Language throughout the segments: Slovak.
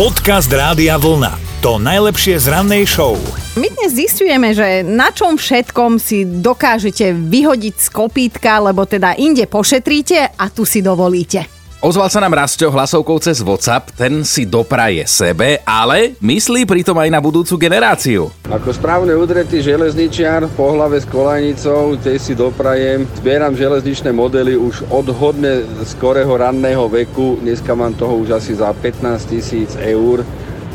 Podcast Rádia Vlna. To najlepšie z rannej show. My dnes zistujeme, že na čom všetkom si dokážete vyhodiť z kopítka, lebo teda inde pošetríte a tu si dovolíte. Ozval sa nám Rastio hlasovkou cez WhatsApp, ten si dopraje sebe, ale myslí pritom aj na budúcu generáciu. Ako správne udretý železničiar po hlave s kolajnicou, tej si doprajem. Zbieram železničné modely už od hodne skorého ranného veku. Dneska mám toho už asi za 15 tisíc eur,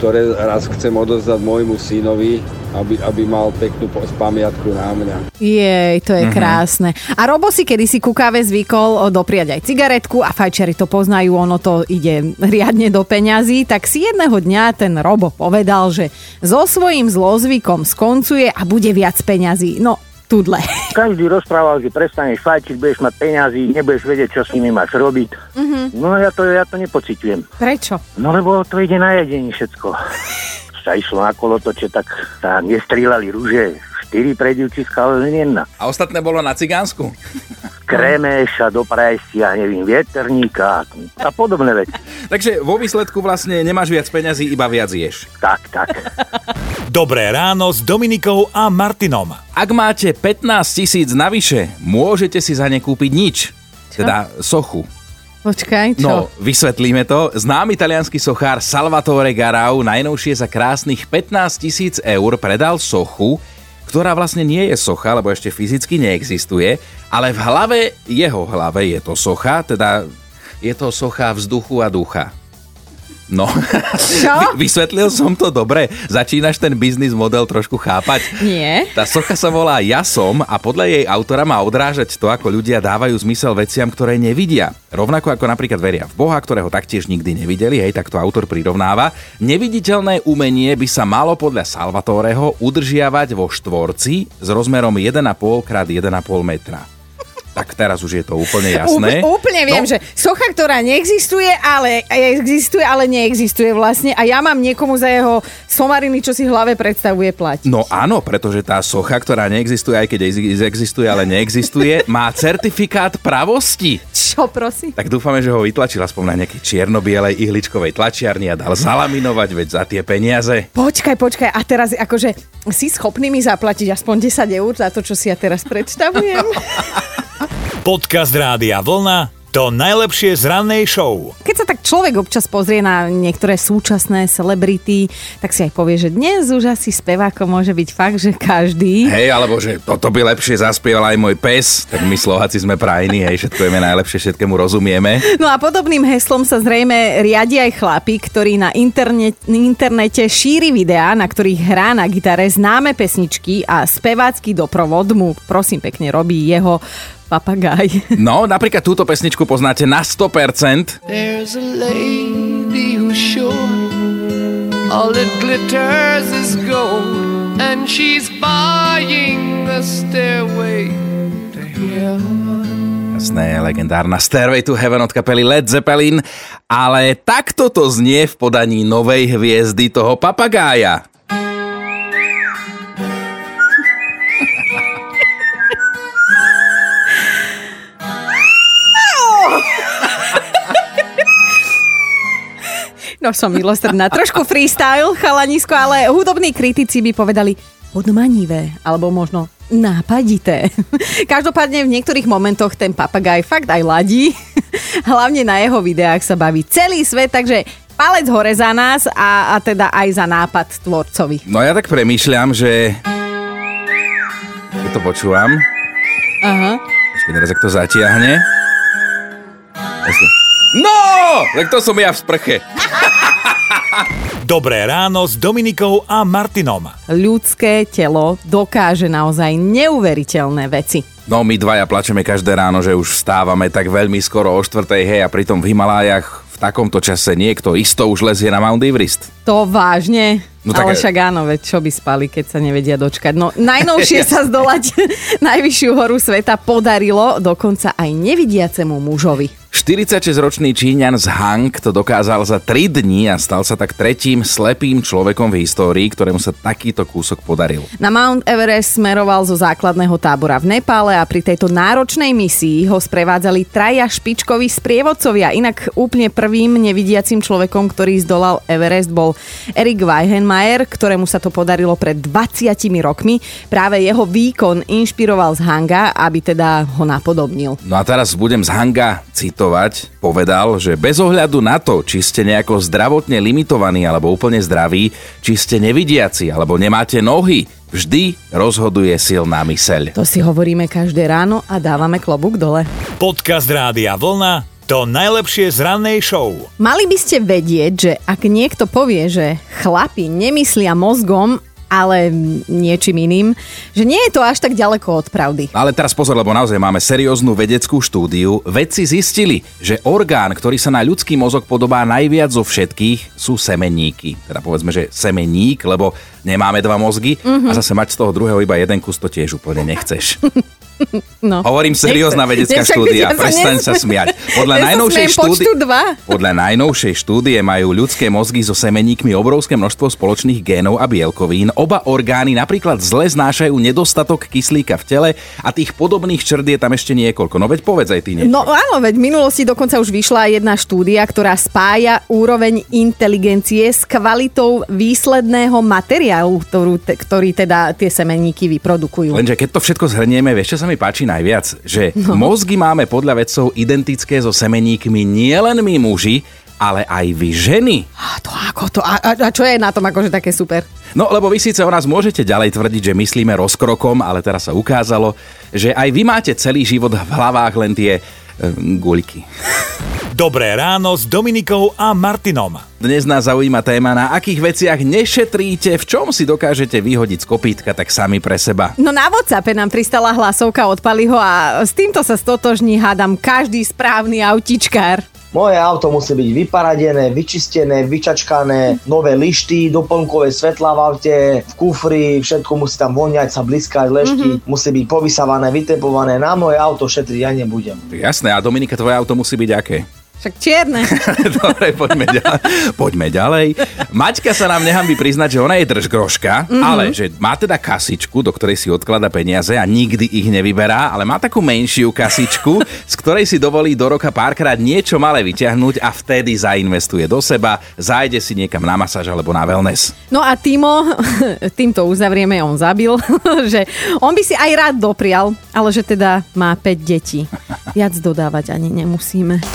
ktoré raz chcem odozdať môjmu synovi aby, aby mal peknú pamiatku na mňa. Jej, to je mm-hmm. krásne. A Robo si kedy si ku káve zvykol dopriať aj cigaretku a fajčeri to poznajú, ono to ide riadne do peňazí, tak si jedného dňa ten Robo povedal, že so svojím zlozvykom skoncuje a bude viac peňazí. No, tudle. Každý rozprával, že prestaneš fajčiť, budeš mať peňazí, nebudeš vedieť, čo s nimi máš robiť. Mm-hmm. No ja to, ja to nepociťujem. Prečo? No lebo to ide na jedení všetko sa išlo na kolotoče, tak sa nestrieľali rúže. Štyri pre divčiska, ale nie jedna. A ostatné bolo na Cigánsku? Kreméša, do prajsti, ja neviem, vieterníka a podobné veci. Takže vo výsledku vlastne nemáš viac peňazí, iba viac ješ. Tak, tak. Dobré ráno s Dominikou a Martinom. Ak máte 15 tisíc navyše, môžete si za ne kúpiť nič. Čo? Teda sochu. Počkaj, čo? No, vysvetlíme to. Známy italianský sochár Salvatore Garau najnovšie za krásnych 15 tisíc eur predal sochu, ktorá vlastne nie je socha, lebo ešte fyzicky neexistuje, ale v hlave, jeho hlave je to socha, teda je to socha vzduchu a ducha. No, Čo? vysvetlil som to dobre. Začínaš ten biznis model trošku chápať? Nie. Tá socha sa volá Ja som a podľa jej autora má odrážať to, ako ľudia dávajú zmysel veciam, ktoré nevidia. Rovnako ako napríklad veria v Boha, ktorého taktiež nikdy nevideli, hej, tak to autor prirovnáva. Neviditeľné umenie by sa malo podľa Salvatoreho udržiavať vo štvorci s rozmerom 1,5 x 1,5 metra. Tak teraz už je to úplne jasné. Ú, úplne viem, no. že socha, ktorá neexistuje, ale existuje, ale neexistuje vlastne a ja mám niekomu za jeho somariny, čo si v hlave predstavuje plať. No áno, pretože tá socha, ktorá neexistuje, aj keď existuje, ale neexistuje, má certifikát pravosti. Čo, prosím? Tak dúfame, že ho vytlačil aspoň na nejakej čierno-bielej ihličkovej tlačiarni a dal zalaminovať, veď za tie peniaze. Počkaj, počkaj, a teraz akože si schopný mi zaplatiť aspoň 10 eur za to, čo si ja teraz predstavujem? Podcast Rádia Vlna to najlepšie z rannej show. Keď sa tak človek občas pozrie na niektoré súčasné celebrity, tak si aj povie, že dnes už asi speváko môže byť fakt, že každý. Hej, alebo že toto by lepšie zaspieval aj môj pes, tak my Slováci sme prajní, hej, všetko vieme najlepšie, všetkému rozumieme. No a podobným heslom sa zrejme riadi aj chlapík, ktorý na internet, internete šíri videá, na ktorých hrá na gitare známe pesničky a spevácky doprovod mu, prosím pekne, robí jeho papagaj. No, napríklad túto pesničku poznáte na 100%. There's a lady who's sure all it glitters is gold and she's buying the stairway to heaven. Jasné, legendárna Stairway to Heaven od kapely Led Zeppelin, ale takto to znie v podaní novej hviezdy toho papagája. No som milostredná. Trošku freestyle, chalanisko, ale hudobní kritici by povedali podmanivé, alebo možno nápadité. Každopádne v niektorých momentoch ten papagaj fakt aj ladí. Hlavne na jeho videách sa baví celý svet, takže palec hore za nás a, a teda aj za nápad tvorcovi. No ja tak premýšľam, že... Keď to počúvam. Aha. Počkej, teraz ak to zatiahne. No! Tak to som ja v sprche. Dobré ráno s Dominikou a Martinom. Ľudské telo dokáže naozaj neuveriteľné veci. No my dvaja plačeme každé ráno, že už vstávame tak veľmi skoro o štvrtej, hej, a pritom v Himalájach v takomto čase niekto isto už lezie na Mount Everest. To vážne? No tak... Ale však áno, veď čo by spali, keď sa nevedia dočkať. No najnovšie sa zdolať najvyššiu horu sveta podarilo dokonca aj nevidiacemu mužovi. 46-ročný Číňan z Hang to dokázal za 3 dní a stal sa tak tretím slepým človekom v histórii, ktorému sa takýto kúsok podaril. Na Mount Everest smeroval zo základného tábora v Nepále a pri tejto náročnej misii ho sprevádzali traja špičkoví sprievodcovia. Inak úplne prvým nevidiacim človekom, ktorý zdolal Everest, bol Erik Weihenmayer, ktorému sa to podarilo pred 20 rokmi. Práve jeho výkon inšpiroval z Hanga, aby teda ho napodobnil. No a teraz budem z Hanga citovať. Povedal, že bez ohľadu na to, či ste nejako zdravotne limitovaní alebo úplne zdraví, či ste nevidiaci alebo nemáte nohy, vždy rozhoduje silná myseľ. To si hovoríme každé ráno a dávame klobúk dole. Podcast Rádia Vlna to najlepšie z rannej show. Mali by ste vedieť, že ak niekto povie, že chlapi nemyslia mozgom, ale niečím iným, že nie je to až tak ďaleko od pravdy. Ale teraz pozor, lebo naozaj máme serióznu vedeckú štúdiu. Vedci zistili, že orgán, ktorý sa na ľudský mozog podobá najviac zo všetkých, sú semeníky. Teda povedzme, že semeník, lebo nemáme dva mozgy mm-hmm. a zase mať z toho druhého iba jeden kus to tiež úplne nechceš. No. Hovorím seriózna vedecká Nechce, štúdia, ja prestaň sa smiať. Podľa, najnovšej štúdie, podľa najnovšej štúdie majú ľudské mozgy so semeníkmi obrovské množstvo spoločných génov a bielkovín. Oba orgány napríklad zle znášajú nedostatok kyslíka v tele a tých podobných črd je tam ešte niekoľko. No veď povedz aj ty niečo. No áno, veď v minulosti dokonca už vyšla jedna štúdia, ktorá spája úroveň inteligencie s kvalitou výsledného materiálu, ktorú, ktorý teda tie semeníky vyprodukujú. Lenže keď to všetko zhrnieme, vieš, čo sa mi páči najviac? Že no. mozgy máme podľa vedcov identické so semeníkmi nielen my muži, ale aj vy ženy. A to ako to? A, a, a čo je na tom akože také super? No, lebo vy síce o nás môžete ďalej tvrdiť, že myslíme rozkrokom, ale teraz sa ukázalo, že aj vy máte celý život v hlavách len tie e, guľky. Dobré ráno s Dominikou a Martinom. Dnes nás zaujíma téma, na akých veciach nešetríte, v čom si dokážete vyhodiť z kopítka tak sami pre seba. No na WhatsAppe nám pristala hlasovka od Paliho a s týmto sa stotožní hádam každý správny autičkár. Moje auto musí byť vyparadené, vyčistené, vyčačkané, nové lišty, doplnkové svetla v aute, v kufri, všetko musí tam voňať, sa bliskať, lešky, mm-hmm. musí byť povysavané, vytepované. Na moje auto šetriť ja nebudem. Jasné, a Dominika, tvoje auto musí byť aké? Však čierne. Dobre, poďme ďalej. poďme ďalej. Maťka sa nám nechám priznať, že ona je držgroška, mm-hmm. ale že má teda kasičku, do ktorej si odklada peniaze a nikdy ich nevyberá, ale má takú menšiu kasičku, z ktorej si dovolí do roka párkrát niečo malé vyťahnuť a vtedy zainvestuje do seba, zájde si niekam na masáž alebo na wellness. No a Timo, týmto uzavrieme, on zabil, že on by si aj rád doprial, ale že teda má 5 detí. Viac dodávať ani nemusíme.